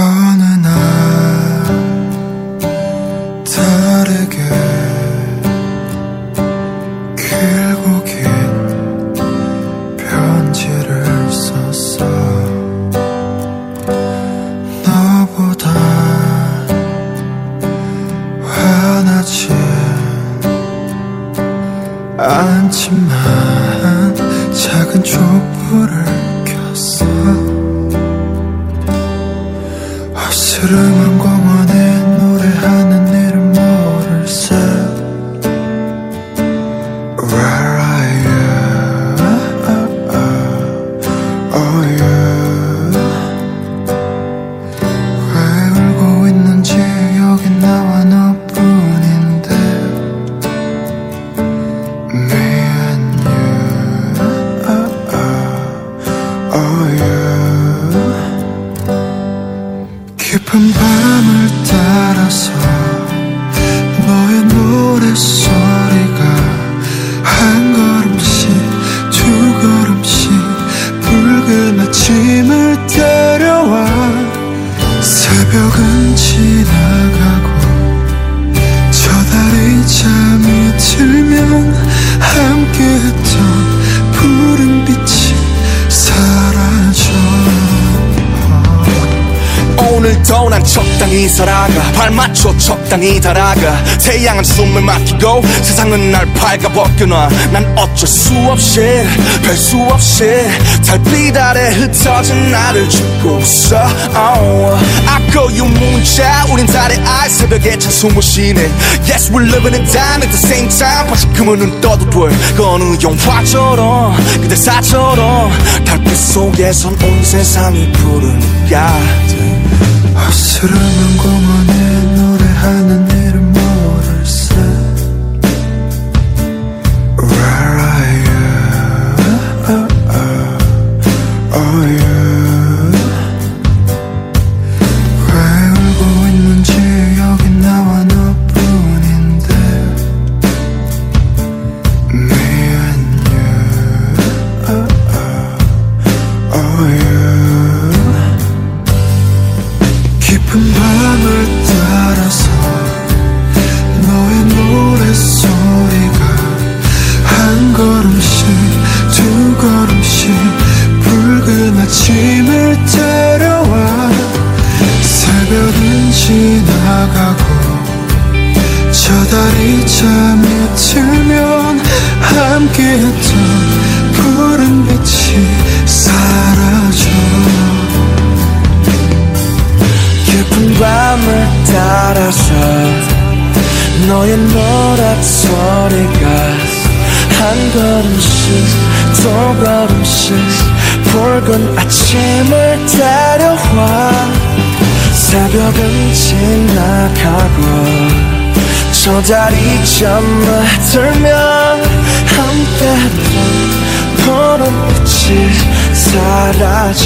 어느 날 다르게 길고 긴 편지를 썼어. 너보다 화나지 않지만 작은 촛불을 켰어 어스름한 공원에 노래하는 이름 모를세 Where are you? Oh you? 왜 울고 있는지 여기 나와 너뿐인데? Me and you. Oh you 깊은 밤을 따라서 너의 노랫소리가 한 걸음씩 두 걸음씩 붉은 아침을 데려와 새벽은 지나가고 저 달이 잠이 들면 함께 난 적당히 살아가 발 맞춰 적당히 달아가. 태양은 숨을 막히고 세상은 날 밝아벗겨놔. 난 어쩔 수 없이 별 수 없이 달빛 아래 흩어진 나를 죽고 있어. Oh. 아까 유 문자 우린 달의 알 새벽에 찬송을 쉬네. Yes we're living in time at the same time. 다시금은 눈 떠도 돼그 어느 영화처럼 그대 사처럼 달빛 속에선 온 세상이 푸르니까 어스름한 공원에 지나가고 저 달이 잠이 들면 밤을 따라서 너의 노랫소리가 한 걸음씩 두 걸음씩 붉은 아침을 데려와 새벽은 지나가고 저 달이 잠을 들면 함께했던 푸른 빛이 사라져